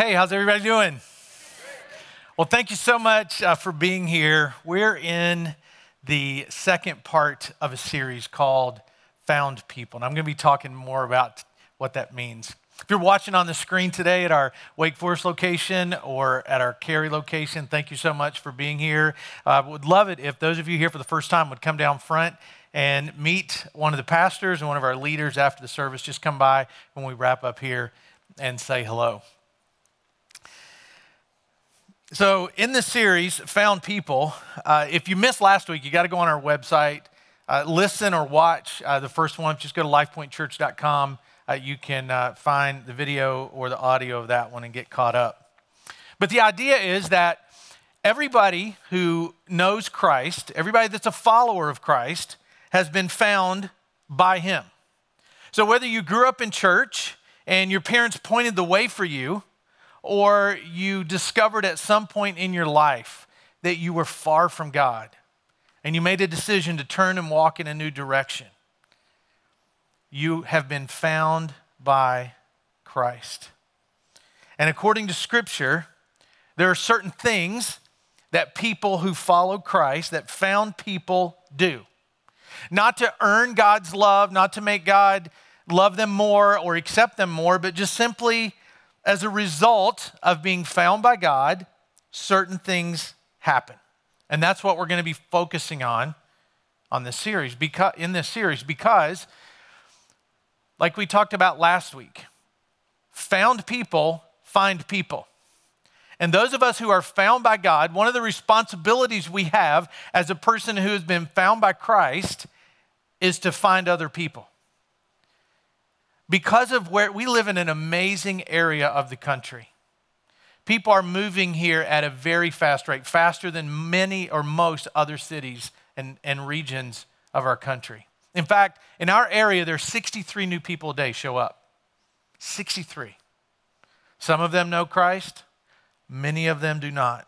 Hey, how's everybody doing? Well, thank you so much uh, for being here. We're in the second part of a series called Found People, and I'm going to be talking more about what that means. If you're watching on the screen today at our Wake Forest location or at our Cary location, thank you so much for being here. I uh, would love it if those of you here for the first time would come down front and meet one of the pastors and one of our leaders after the service. Just come by when we wrap up here and say hello. So, in this series, Found People, uh, if you missed last week, you got to go on our website, uh, listen or watch uh, the first one. Just go to lifepointchurch.com. Uh, you can uh, find the video or the audio of that one and get caught up. But the idea is that everybody who knows Christ, everybody that's a follower of Christ, has been found by Him. So, whether you grew up in church and your parents pointed the way for you, or you discovered at some point in your life that you were far from God and you made a decision to turn and walk in a new direction, you have been found by Christ. And according to Scripture, there are certain things that people who follow Christ, that found people, do. Not to earn God's love, not to make God love them more or accept them more, but just simply as a result of being found by God, certain things happen. And that's what we're going to be focusing on on this series because in this series because like we talked about last week, found people find people. And those of us who are found by God, one of the responsibilities we have as a person who has been found by Christ is to find other people because of where we live in an amazing area of the country. People are moving here at a very fast rate, faster than many or most other cities and, and regions of our country. In fact, in our area, there's 63 new people a day show up. 63. Some of them know Christ, many of them do not.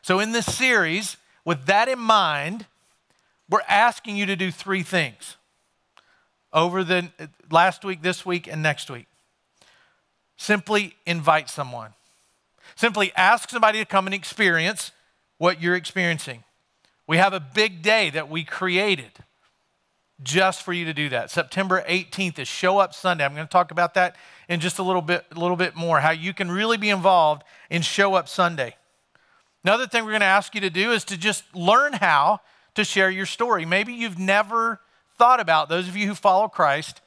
So, in this series, with that in mind, we're asking you to do three things over the last week, this week, and next week. Simply invite someone. Simply ask somebody to come and experience what you're experiencing. We have a big day that we created just for you to do that. September 18th is Show Up Sunday. I'm going to talk about that in just a little bit, a little bit more, how you can really be involved in Show Up Sunday. Another thing we're going to ask you to do is to just learn how to share your story. Maybe you've never thought about, those of you who follow Christ,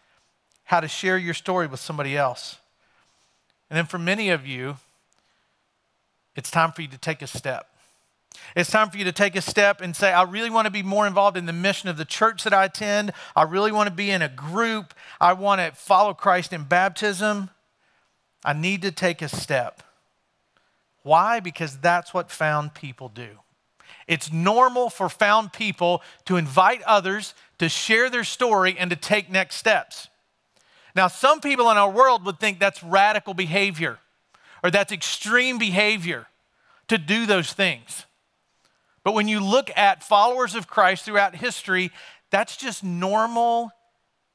how to share your story with somebody else. And then for many of you, it's time for you to take a step. It's time for you to take a step and say, I really want to be more involved in the mission of the church that I attend. I really want to be in a group. I want to follow Christ in baptism. I need to take a step. Why? Because that's what found people do. It's normal for found people to invite others to share their story and to take next steps. Now, some people in our world would think that's radical behavior or that's extreme behavior to do those things. But when you look at followers of Christ throughout history, that's just normal,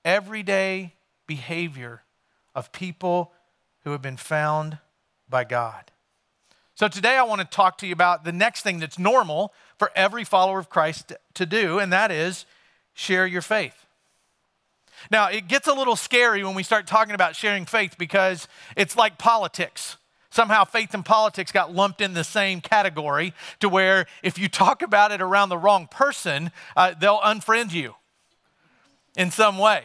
everyday behavior of people who have been found by God. So today I want to talk to you about the next thing that's normal for every follower of Christ to do, and that is share your faith. Now, it gets a little scary when we start talking about sharing faith because it's like politics. Somehow, faith and politics got lumped in the same category to where if you talk about it around the wrong person, uh, they'll unfriend you in some way.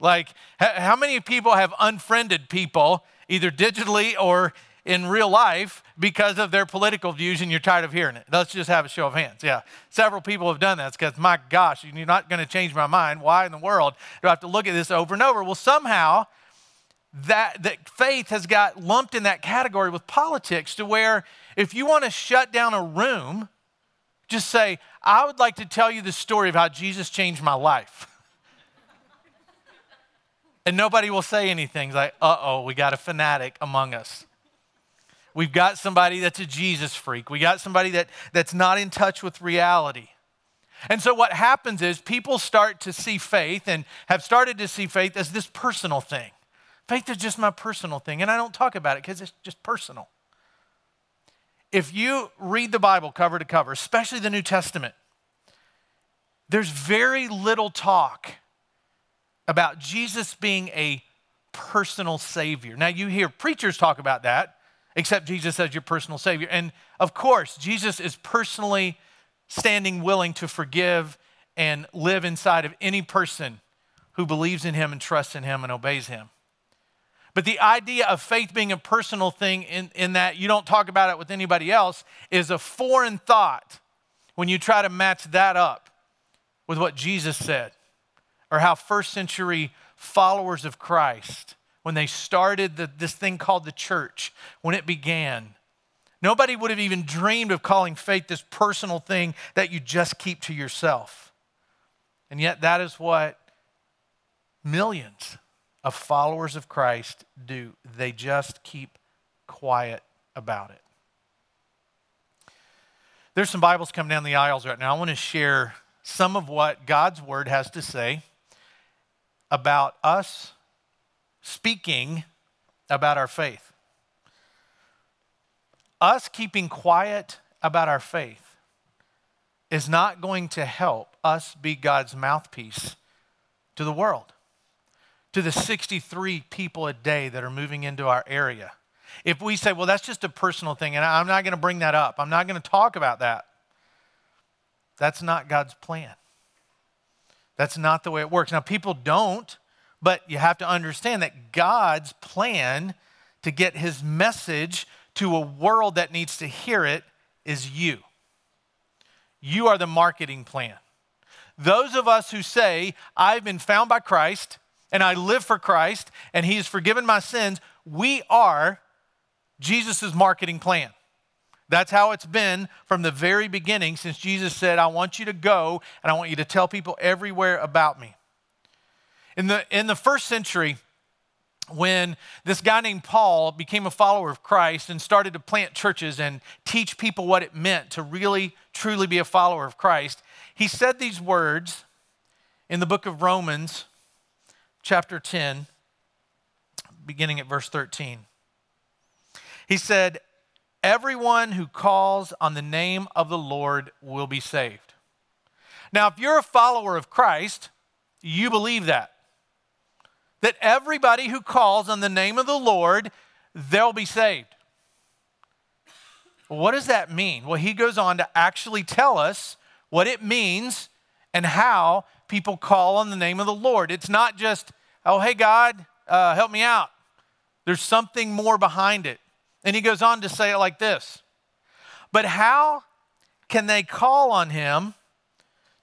Like, how many people have unfriended people either digitally or in real life because of their political views and you're tired of hearing it. Let's just have a show of hands. Yeah. Several people have done that because, my gosh, you're not going to change my mind. Why in the world do I have to look at this over and over? Well, somehow that, that faith has got lumped in that category with politics to where if you want to shut down a room, just say, I would like to tell you the story of how Jesus changed my life. and nobody will say anything it's like, uh oh, we got a fanatic among us. We've got somebody that's a Jesus freak. We got somebody that, that's not in touch with reality. And so what happens is people start to see faith and have started to see faith as this personal thing. Faith is just my personal thing, and I don't talk about it because it's just personal. If you read the Bible cover to cover, especially the New Testament, there's very little talk about Jesus being a personal Savior. Now, you hear preachers talk about that, except Jesus as your personal Savior. And of course, Jesus is personally standing willing to forgive and live inside of any person who believes in Him and trusts in Him and obeys Him. But the idea of faith being a personal thing, in, in that you don't talk about it with anybody else, is a foreign thought when you try to match that up with what Jesus said or how first century followers of Christ, when they started the, this thing called the church, when it began, nobody would have even dreamed of calling faith this personal thing that you just keep to yourself. And yet, that is what millions of followers of Christ do. They just keep quiet about it. There's some Bibles coming down the aisles right now. I want to share some of what God's Word has to say about us speaking about our faith. Us keeping quiet about our faith is not going to help us be God's mouthpiece to the world, to the 63 people a day that are moving into our area. If we say, well, that's just a personal thing, and I'm not going to bring that up, I'm not going to talk about that, that's not God's plan. That's not the way it works. Now, people don't, but you have to understand that God's plan to get his message to a world that needs to hear it is you. You are the marketing plan. Those of us who say, I've been found by Christ and I live for Christ and he has forgiven my sins, we are Jesus' marketing plan. That's how it's been from the very beginning since Jesus said, I want you to go and I want you to tell people everywhere about me. In the, in the first century, when this guy named Paul became a follower of Christ and started to plant churches and teach people what it meant to really, truly be a follower of Christ, he said these words in the book of Romans, chapter 10, beginning at verse 13. He said, Everyone who calls on the name of the Lord will be saved. Now, if you're a follower of Christ, you believe that. That everybody who calls on the name of the Lord, they'll be saved. what does that mean? Well, he goes on to actually tell us what it means and how people call on the name of the Lord. It's not just, oh, hey, God, uh, help me out. There's something more behind it. And he goes on to say it like this But how can they call on him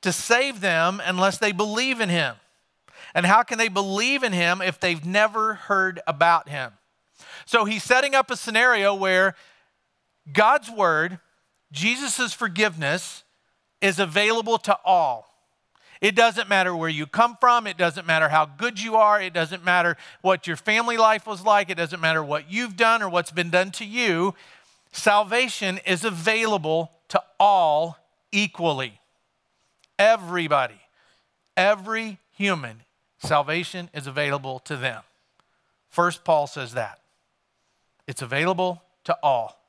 to save them unless they believe in him? And how can they believe in him if they've never heard about him? So he's setting up a scenario where God's word, Jesus' forgiveness, is available to all. It doesn't matter where you come from. It doesn't matter how good you are. It doesn't matter what your family life was like. It doesn't matter what you've done or what's been done to you. Salvation is available to all equally. Everybody, every human, salvation is available to them. First, Paul says that. It's available to all.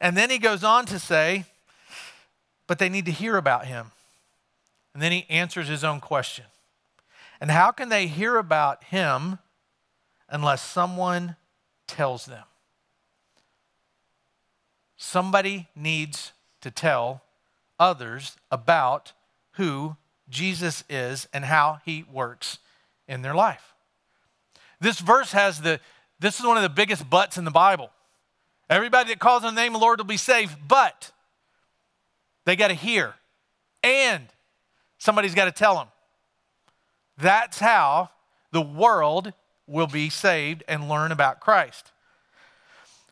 And then he goes on to say, but they need to hear about him. And then he answers his own question. And how can they hear about him unless someone tells them? Somebody needs to tell others about who Jesus is and how he works in their life. This verse has the, this is one of the biggest buts in the Bible. Everybody that calls on the name of the Lord will be saved, but they got to hear and Somebody's got to tell them. That's how the world will be saved and learn about Christ.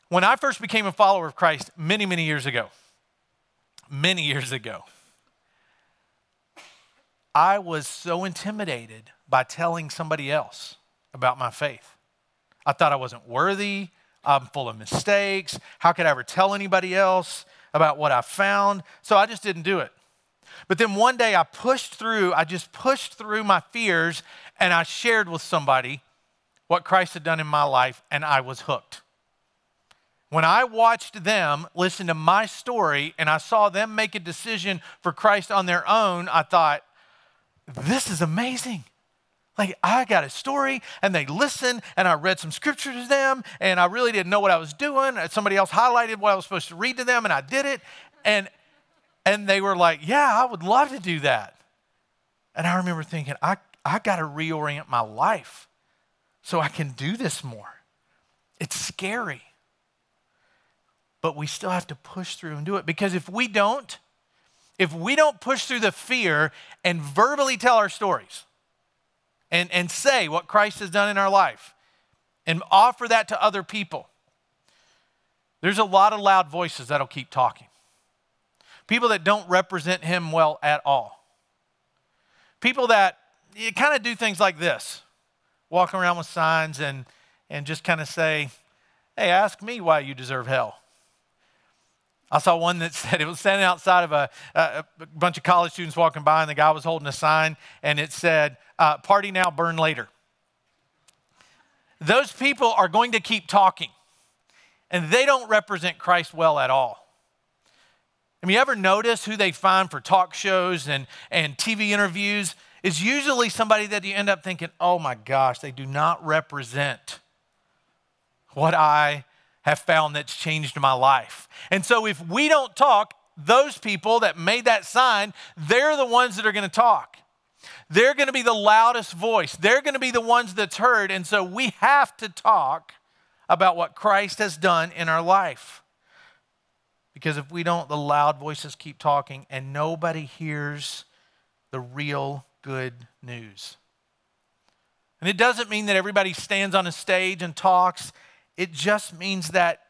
When I first became a follower of Christ many, many years ago, many years ago, I was so intimidated by telling somebody else about my faith. I thought I wasn't worthy. I'm full of mistakes. How could I ever tell anybody else about what I found? So I just didn't do it. But then one day I pushed through, I just pushed through my fears and I shared with somebody what Christ had done in my life, and I was hooked. When I watched them listen to my story and I saw them make a decision for Christ on their own, I thought, this is amazing. Like, I got a story, and they listened, and I read some scripture to them, and I really didn't know what I was doing. Somebody else highlighted what I was supposed to read to them, and I did it. And, and they were like, Yeah, I would love to do that. And I remember thinking, I, I got to reorient my life so I can do this more. It's scary. But we still have to push through and do it because if we don't, if we don't push through the fear and verbally tell our stories, and, and say what Christ has done in our life and offer that to other people. There's a lot of loud voices that'll keep talking. People that don't represent him well at all. People that kind of do things like this walk around with signs and, and just kind of say, Hey, ask me why you deserve hell. I saw one that said it was standing outside of a, a, bunch of college students walking by, and the guy was holding a sign, and it said, uh, Party now, burn later. Those people are going to keep talking, and they don't represent Christ well at all. Have you ever notice who they find for talk shows and, and TV interviews? Is usually somebody that you end up thinking, oh my gosh, they do not represent what I have found that's changed my life. And so if we don't talk, those people that made that sign, they're the ones that are going to talk. They're going to be the loudest voice. They're going to be the ones that's heard. And so we have to talk about what Christ has done in our life. Because if we don't, the loud voices keep talking and nobody hears the real good news. And it doesn't mean that everybody stands on a stage and talks it just means that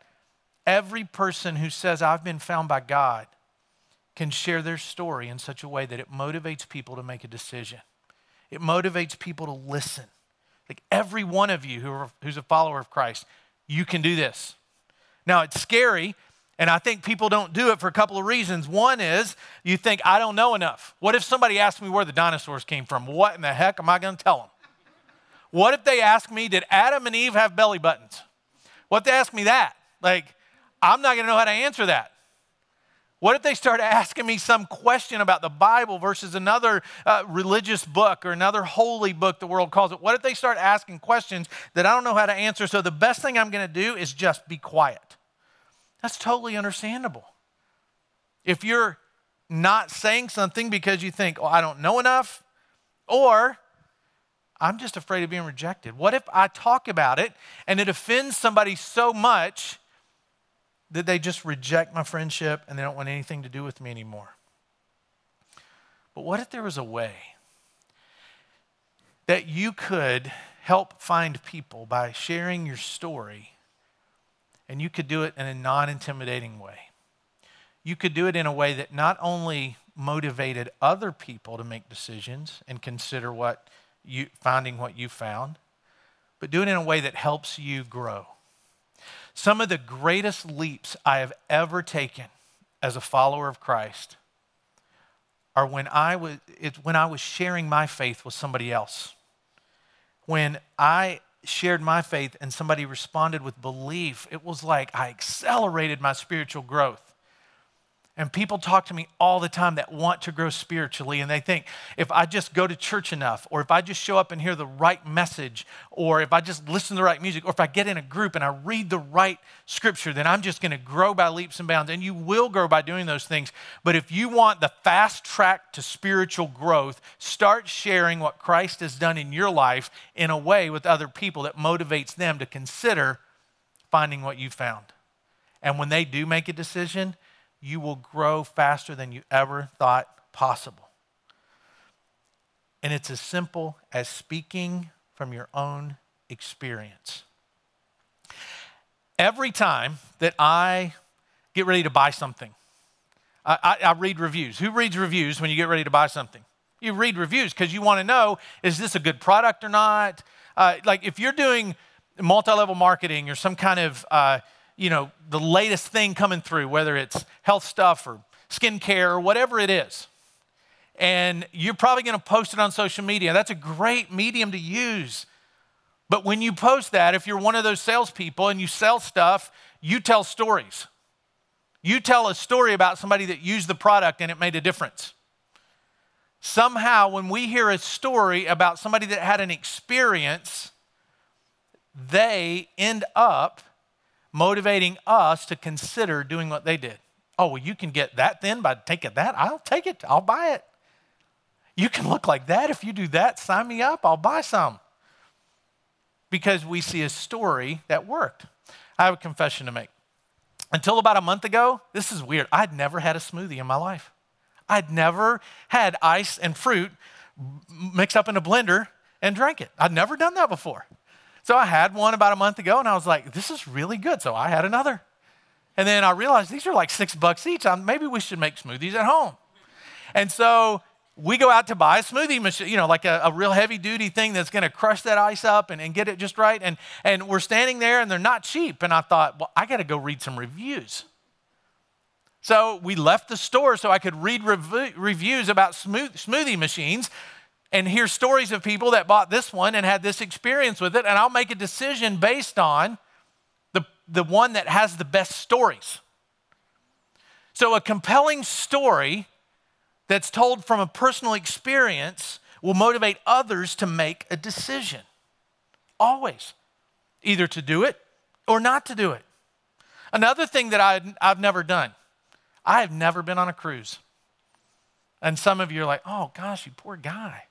every person who says, I've been found by God, can share their story in such a way that it motivates people to make a decision. It motivates people to listen. Like every one of you who are, who's a follower of Christ, you can do this. Now, it's scary, and I think people don't do it for a couple of reasons. One is you think, I don't know enough. What if somebody asked me where the dinosaurs came from? What in the heck am I going to tell them? What if they ask me, did Adam and Eve have belly buttons? What if they ask me that? Like, I'm not going to know how to answer that. What if they start asking me some question about the Bible versus another uh, religious book or another holy book, the world calls it? What if they start asking questions that I don't know how to answer? So the best thing I'm going to do is just be quiet. That's totally understandable. If you're not saying something because you think, oh, I don't know enough, or I'm just afraid of being rejected. What if I talk about it and it offends somebody so much that they just reject my friendship and they don't want anything to do with me anymore? But what if there was a way that you could help find people by sharing your story and you could do it in a non intimidating way? You could do it in a way that not only motivated other people to make decisions and consider what you finding what you found, but do it in a way that helps you grow. Some of the greatest leaps I have ever taken as a follower of Christ are when I was when I was sharing my faith with somebody else. When I shared my faith and somebody responded with belief, it was like I accelerated my spiritual growth. And people talk to me all the time that want to grow spiritually, and they think if I just go to church enough, or if I just show up and hear the right message, or if I just listen to the right music, or if I get in a group and I read the right scripture, then I'm just to grow by leaps and bounds. And you will grow by doing those things. But if you want the fast track to spiritual growth, start sharing what Christ has done in your life in a way with other people that motivates them to consider finding what you found. And when they do make a decision, you will grow faster than you ever thought possible. And it's as simple as speaking from your own experience. Every time that I get ready to buy something, I, I, I read reviews. Who reads reviews when you get ready to buy something? You read reviews because you want to know is this a good product or not? Uh, like if you're doing multi level marketing or some kind of uh, you know, the latest thing coming through, whether it's health stuff or skincare or whatever it is. And you're probably going to post it on social media. That's a great medium to use. But when you post that, if you're one of those salespeople and you sell stuff, you tell stories. You tell a story about somebody that used the product and it made a difference. Somehow, when we hear a story about somebody that had an experience, they end up motivating us to consider doing what they did. Oh, well, you can get that then by taking that. I'll take it, I'll buy it. You can look like that. If you do that, sign me up, I'll buy some. Because we see a story that worked. I have a confession to make. Until about a month ago, this is weird. I'd never had a smoothie in my life. I'd never had ice and fruit mixed up in a blender and drank it. I'd never done that before. So I had one about a month ago and I was like, this is really good. So I had another. And then I realized these are like six bucks each. I'm, maybe we should make smoothies at home. And so we go out to buy a smoothie machine, you know, like a, a real heavy duty thing that's going to crush that ice up and, and get it just right. And, and we're standing there and they're not cheap. And I thought, well, I got to go read some reviews. So we left the store so I could read rev- reviews about smooth, smoothie machines and hear stories of people that bought this one and had this experience with it. And I'll make a decision based on the, the one that has the best stories. So a compelling story that's told from a personal experience will motivate others to make a decision. Always. Either to do it or not to do it. Another thing that I, have never done I have never been on a cruise. And some of you are like, oh gosh, you poor guy.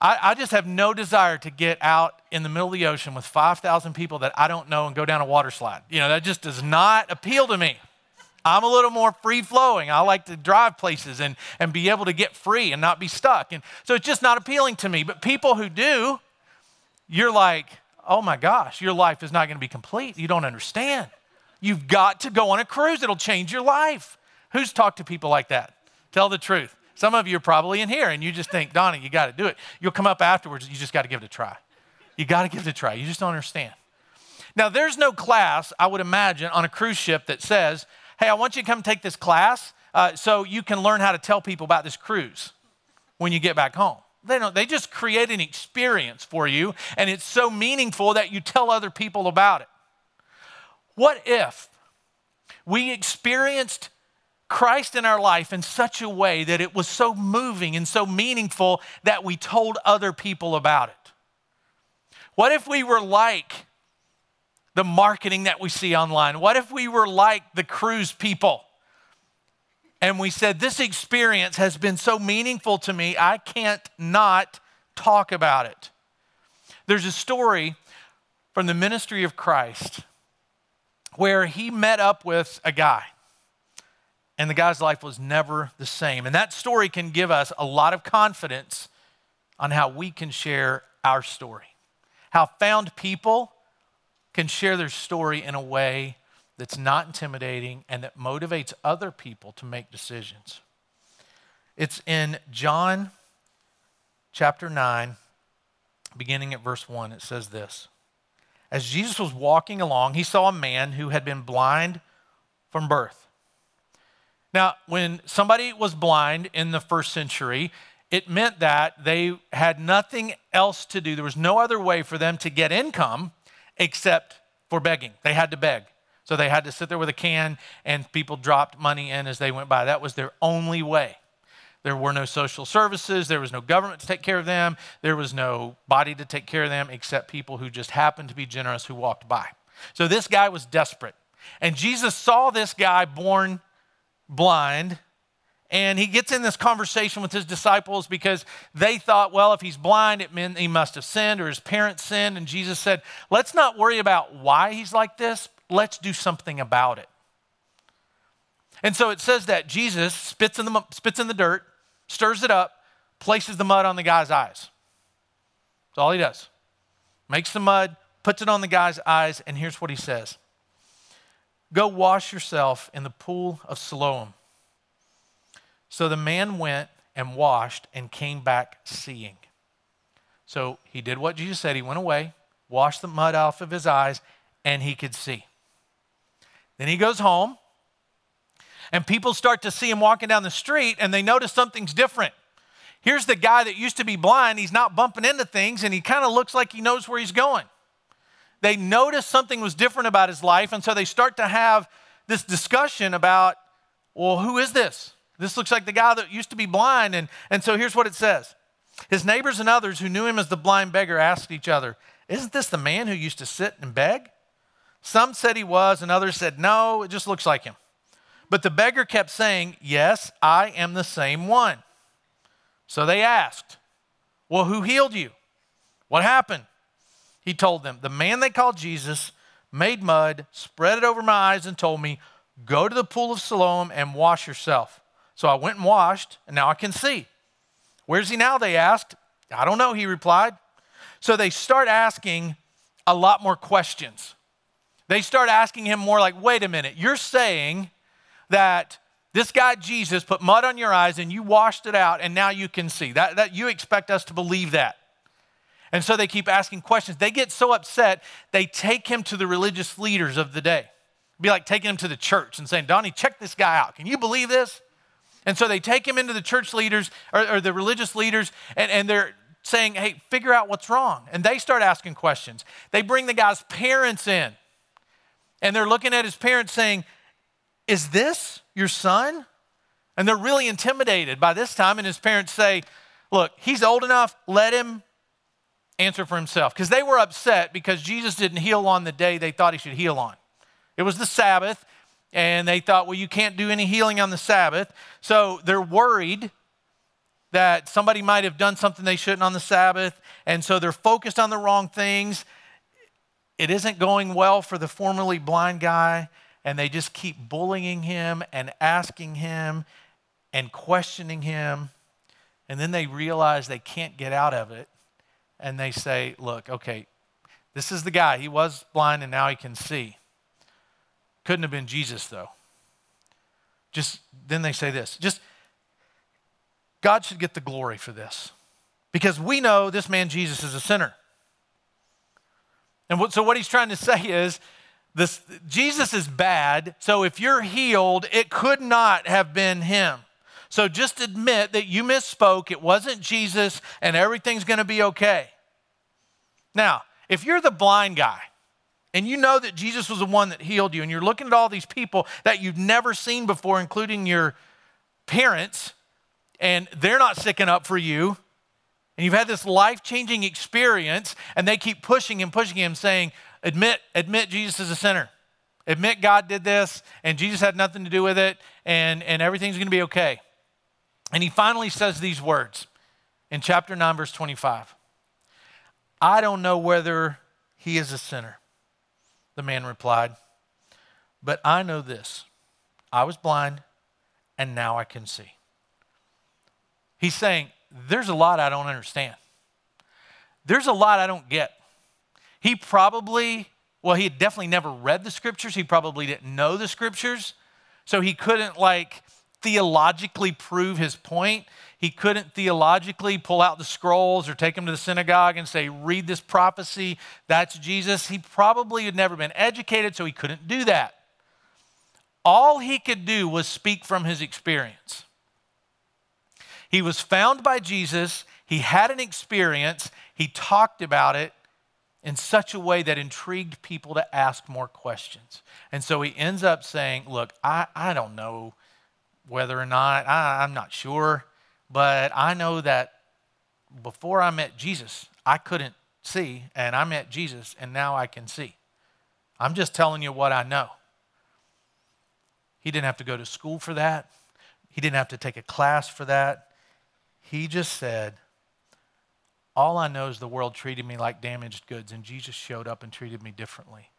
I, I just have no desire to get out in the middle of the ocean with 5,000 people that I don't know and go down a water slide. You know, that just does not appeal to me. I'm a little more free flowing. I like to drive places and, and be able to get free and not be stuck. And so it's just not appealing to me. But people who do, you're like, oh my gosh, your life is not going to be complete. You don't understand. You've got to go on a cruise, it'll change your life. Who's talked to people like that? Tell the truth. Some of you are probably in here and you just think, Donnie, you got to do it. You'll come up afterwards, you just got to give it a try. You got to give it a try. You just don't understand. Now, there's no class, I would imagine, on a cruise ship that says, hey, I want you to come take this class uh, so you can learn how to tell people about this cruise when you get back home. They don't, they just create an experience for you, and it's so meaningful that you tell other people about it. What if we experienced Christ in our life in such a way that it was so moving and so meaningful that we told other people about it? What if we were like the marketing that we see online? What if we were like the cruise people? And we said, This experience has been so meaningful to me, I can't not talk about it. There's a story from the ministry of Christ where he met up with a guy, and the guy's life was never the same. And that story can give us a lot of confidence on how we can share our story. How found people can share their story in a way that's not intimidating and that motivates other people to make decisions. It's in John chapter 9, beginning at verse 1. It says this As Jesus was walking along, he saw a man who had been blind from birth. Now, when somebody was blind in the first century, it meant that they had nothing else to do. There was no other way for them to get income except for begging. They had to beg. So they had to sit there with a can and people dropped money in as they went by. That was their only way. There were no social services. There was no government to take care of them. There was no body to take care of them except people who just happened to be generous who walked by. So this guy was desperate. And Jesus saw this guy born blind and he gets in this conversation with his disciples because they thought, well, if he's blind, it meant he must have sinned or his parents sinned. And Jesus said, let's not worry about why he's like this, let's do something about it. And so it says that Jesus spits in the, spits in the dirt, stirs it up, places the mud on the guy's eyes. That's all he does. Makes the mud, puts it on the guy's eyes, and here's what he says Go wash yourself in the pool of Siloam so the man went and washed and came back seeing. So he did what Jesus said. He went away, washed the mud off of his eyes, and he could see. Then he goes home, and people start to see him walking down the street, and they notice something's different. Here's the guy that used to be blind. He's not bumping into things, and he kind of looks like he knows where he's going. They noticed something was different about his life, and so they start to have this discussion about, well, who is this? This looks like the guy that used to be blind. And, and so here's what it says His neighbors and others who knew him as the blind beggar asked each other, Isn't this the man who used to sit and beg? Some said he was, and others said, No, it just looks like him. But the beggar kept saying, Yes, I am the same one. So they asked, Well, who healed you? What happened? He told them, The man they called Jesus made mud, spread it over my eyes, and told me, Go to the pool of Siloam and wash yourself. So I went and washed, and now I can see. Where's he now? They asked. I don't know, he replied. So they start asking a lot more questions. They start asking him more like, wait a minute, you're saying that this guy Jesus put mud on your eyes and you washed it out and now you can see. That, that you expect us to believe that. And so they keep asking questions. They get so upset, they take him to the religious leaders of the day. It'd be like taking him to the church and saying, Donnie, check this guy out. Can you believe this? And so they take him into the church leaders or, or the religious leaders, and, and they're saying, hey, figure out what's wrong. And they start asking questions. They bring the guy's parents in, and they're looking at his parents saying, Is this your son? And they're really intimidated by this time. And his parents say, Look, he's old enough, let him answer for himself. Because they were upset because Jesus didn't heal on the day they thought he should heal on. It was the Sabbath, and they thought, well, you can't do any healing on the Sabbath. So they're worried that somebody might have done something they shouldn't on the Sabbath, and so they're focused on the wrong things. It isn't going well for the formerly blind guy, and they just keep bullying him and asking him and questioning him. And then they realize they can't get out of it, and they say, Look, okay, this is the guy. He was blind and now he can see. Couldn't have been Jesus, though. Just then they say this just God should get the glory for this because we know this man Jesus is a sinner. And what, so what he's trying to say is this Jesus is bad, so if you're healed, it could not have been him. So just admit that you misspoke, it wasn't Jesus, and everything's going to be okay. Now, if you're the blind guy, and you know that Jesus was the one that healed you, and you're looking at all these people that you've never seen before, including your parents, and they're not sticking up for you, and you've had this life changing experience, and they keep pushing and pushing him, saying, Admit, admit Jesus is a sinner. Admit God did this, and Jesus had nothing to do with it, and, and everything's going to be okay. And he finally says these words in chapter 9, verse 25 I don't know whether he is a sinner. The man replied, But I know this I was blind, and now I can see. He's saying, There's a lot I don't understand. There's a lot I don't get. He probably, well, he had definitely never read the scriptures. He probably didn't know the scriptures. So he couldn't, like, theologically prove his point. He couldn't theologically pull out the scrolls or take him to the synagogue and say, read this prophecy, that's Jesus. He probably had never been educated, so he couldn't do that. All he could do was speak from his experience. He was found by Jesus, he had an experience, he talked about it in such a way that intrigued people to ask more questions. And so he ends up saying, Look, I, I don't know whether or not, I, I'm not sure, but I know that before I met Jesus, I couldn't see, and I met Jesus, and now I can see. I'm just telling you what I know. He didn't have to go to school for that, he didn't have to take a class for that. He just said, All I know is the world treated me like damaged goods, and Jesus showed up and treated me differently.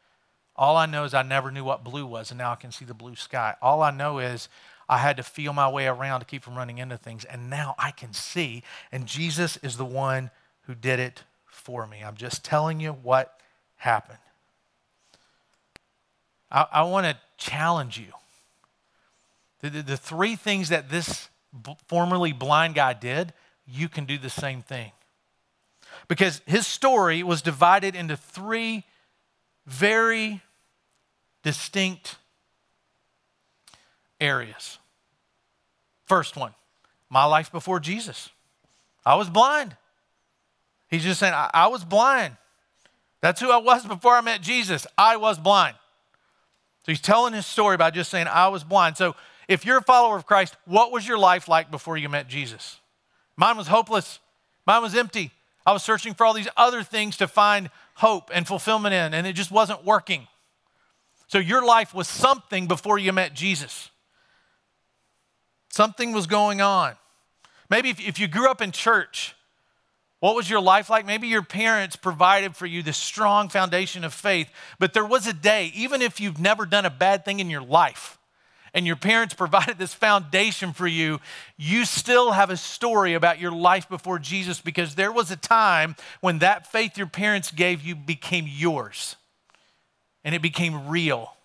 All I know is I never knew what blue was, and now I can see the blue sky. All I know is I had to feel my way around to keep from running into things. And now I can see, and Jesus is the one who did it for me. I'm just telling you what happened. I, I want to challenge you. The, the, the, three things that this b- formerly blind guy did, you can do the same thing. Because his story was divided into three very distinct areas. First one, my life before Jesus. I was blind. He's just saying, I, I was blind. That's who I was before I met Jesus. I was blind. So he's telling his story by just saying, I was blind. So if you're a follower of Christ, what was your life like before you met Jesus? Mine was hopeless. Mine was empty. I was searching for all these other things to find hope and fulfillment in, and it just wasn't working. So your life was something before you met Jesus. Something was going on. Maybe if, if you grew up in church, what was your life like? Maybe your parents provided for you this strong foundation of faith, but there was a day, even if you've never done a bad thing in your life, and your parents provided this foundation for you, you still have a story about your life before Jesus because there was a time when that faith your parents gave you became yours and it became real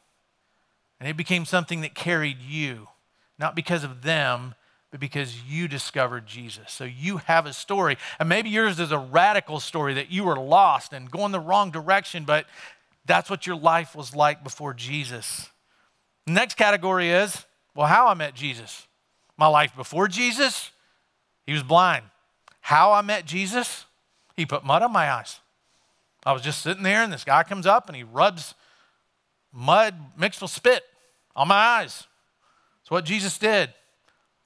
and it became something that carried you, not because of them, but because you discovered Jesus. So you have a story. And maybe yours is a radical story that you were lost and going the wrong direction, but that's what your life was like before Jesus. Next category is well, how I met Jesus. My life before Jesus, he was blind. How I met Jesus, he put mud on my eyes. I was just sitting there, and this guy comes up and he rubs mud mixed with spit on my eyes. That's what Jesus did.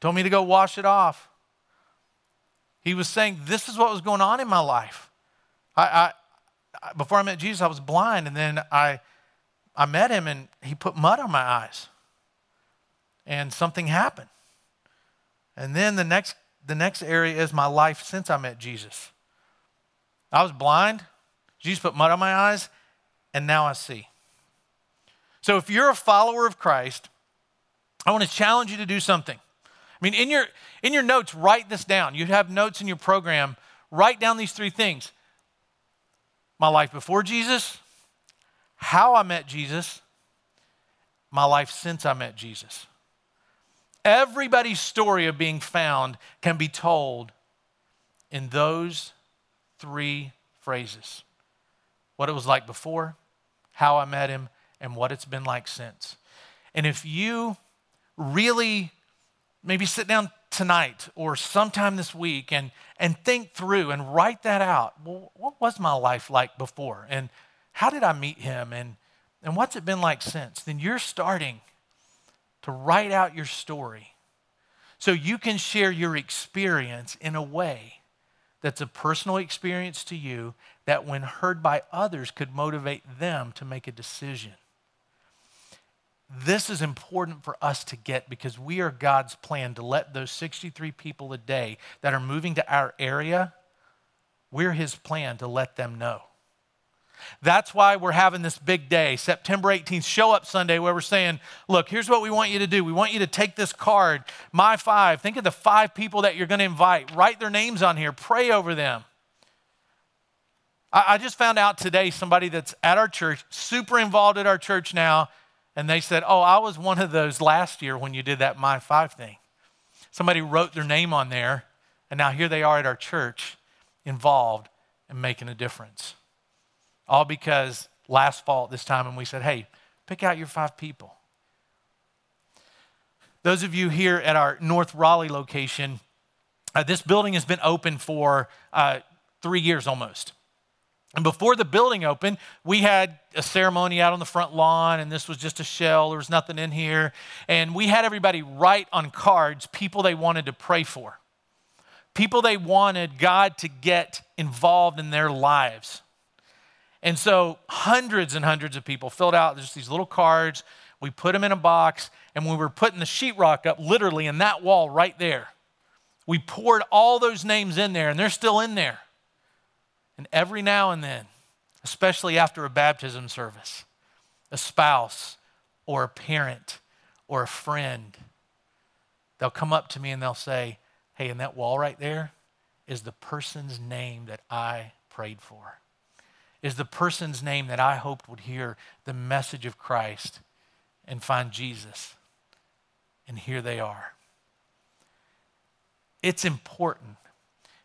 Told me to go wash it off. He was saying, This is what was going on in my life. I, I, before I met Jesus, I was blind, and then I, I met him, and he put mud on my eyes. And something happened. And then the next, the next area is my life since I met Jesus. I was blind, Jesus put mud on my eyes, and now I see. So if you're a follower of Christ, I want to challenge you to do something. I mean, in your, in your notes, write this down. You have notes in your program. Write down these three things my life before Jesus, how I met Jesus, my life since I met Jesus. Everybody's story of being found can be told in those three phrases what it was like before, how I met him, and what it's been like since. And if you really maybe sit down tonight or sometime this week and, and think through and write that out. Well, what was my life like before? And how did I meet him? And, and what's it been like since? Then you're starting to write out your story so you can share your experience in a way that's a personal experience to you that, when heard by others, could motivate them to make a decision. This is important for us to get because we are God's plan to let those 63 people a day that are moving to our area, we're His plan to let them know. That's why we're having this big day, September 18th, Show Up Sunday, where we're saying, look, here's what we want you to do. We want you to take this card, My Five. Think of the five people that you're going to invite. Write their names on here, pray over them. I, I just found out today somebody that's at our church, super involved at our church now, and they said, Oh, I was one of those last year when you did that My Five thing. Somebody wrote their name on there, and now here they are at our church involved and making a difference. All because last fall at this time, and we said, Hey, pick out your five people. Those of you here at our North Raleigh location, uh, this building has been open for uh, three years almost. And before the building opened, we had a ceremony out on the front lawn, and this was just a shell. There was nothing in here. And we had everybody write on cards people they wanted to pray for, people they wanted God to get involved in their lives. And so hundreds and hundreds of people filled out just these little cards. We put them in a box, and we were putting the sheetrock up literally in that wall right there. We poured all those names in there, and they're still in there. And every now and then, especially after a baptism service, a spouse or a parent or a friend, they'll come up to me and they'll say, Hey, in that wall right there is the person's name that I prayed for, is the person's name that I hoped would hear the message of Christ and find Jesus. And here they are. It's important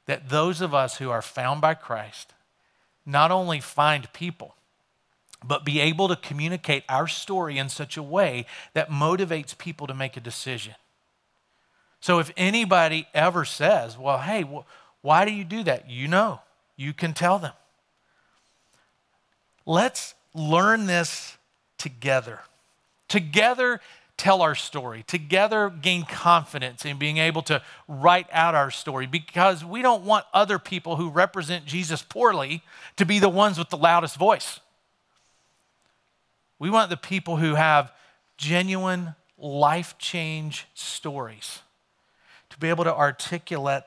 that those of us who are found by Christ not only find people, but be able to communicate our story in such a way that motivates people to make a decision. So if anybody ever says, well, hey, Why do you do that? You know, you can tell them. Let's learn this together. Together, tell our story. Together, gain confidence in being able to write out our story because we don't want other people who represent Jesus poorly to be the ones with the loudest voice. We want the people who have genuine life change stories to be able to articulate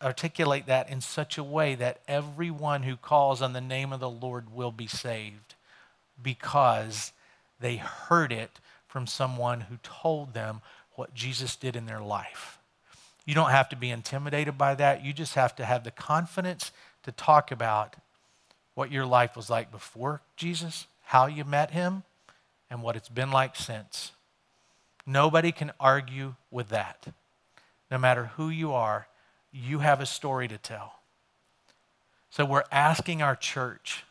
articulate that in such a way that everyone who calls on the name of the Lord will be saved because they heard it from someone who told them what Jesus did in their life. You don't have to be intimidated by that. You just have to have the confidence to talk about what your life was like before Jesus, how you met him, and what it's been like since. Nobody can argue with that. No matter who you are, you have a story to tell. So we're asking our church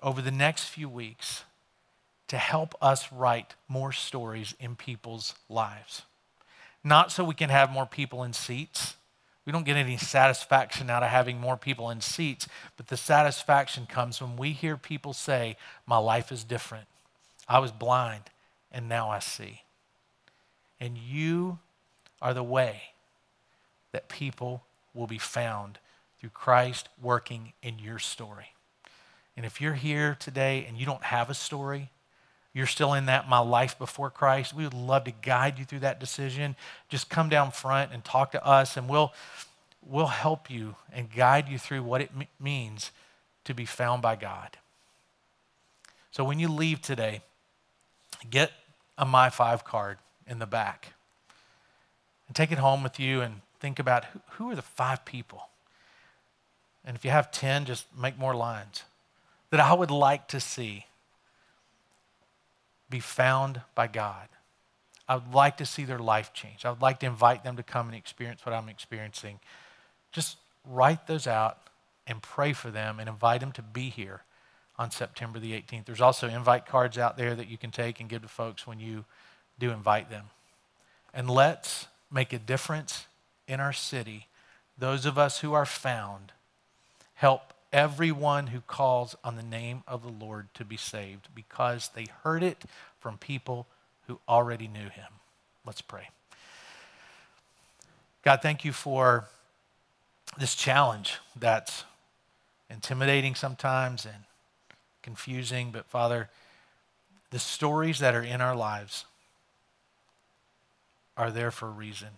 over the next few weeks to help us write more stories in people's lives. Not so we can have more people in seats. We don't get any satisfaction out of having more people in seats, but the satisfaction comes when we hear people say, My life is different. I was blind and now I see. And you are the way that people will be found through Christ working in your story. And if you're here today and you don't have a story, you're still in that my life before Christ, we would love to guide you through that decision. Just come down front and talk to us and we'll we'll help you and guide you through what it m- means to be found by God. So when you leave today, get a My Five card in the back and take it home with you and think about who, who are the five people. And if you have 10, just make more lines that I would like to see be found by God. I would like to see their life change. I would like to invite them to come and experience what I'm experiencing. Just write those out and pray for them and invite them to be here on September the 18th. There's also invite cards out there that you can take and give to folks when you do invite them. And let's make a difference in our city, those of us who are found, help everyone who calls on the name of the Lord to be saved because they heard it from people who already knew him. Let's pray. God, thank you for this challenge that's intimidating sometimes and confusing, but Father, the stories that are in our lives are there for a reason.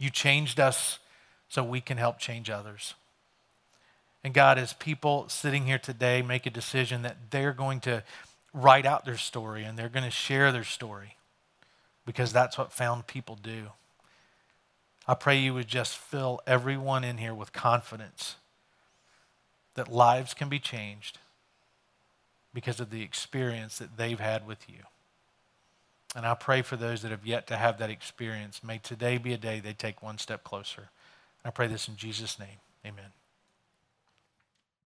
You changed us so we can help change others. And God, as people sitting here today make a decision that they're going to write out their story and they're going to share their story because that's what found people do. I pray you would just fill everyone in here with confidence that lives can be changed because of the experience that they've had with you. And I pray for those that have yet to have that experience. May today be a day they take one step closer. I pray this in Jesus' name. Amen.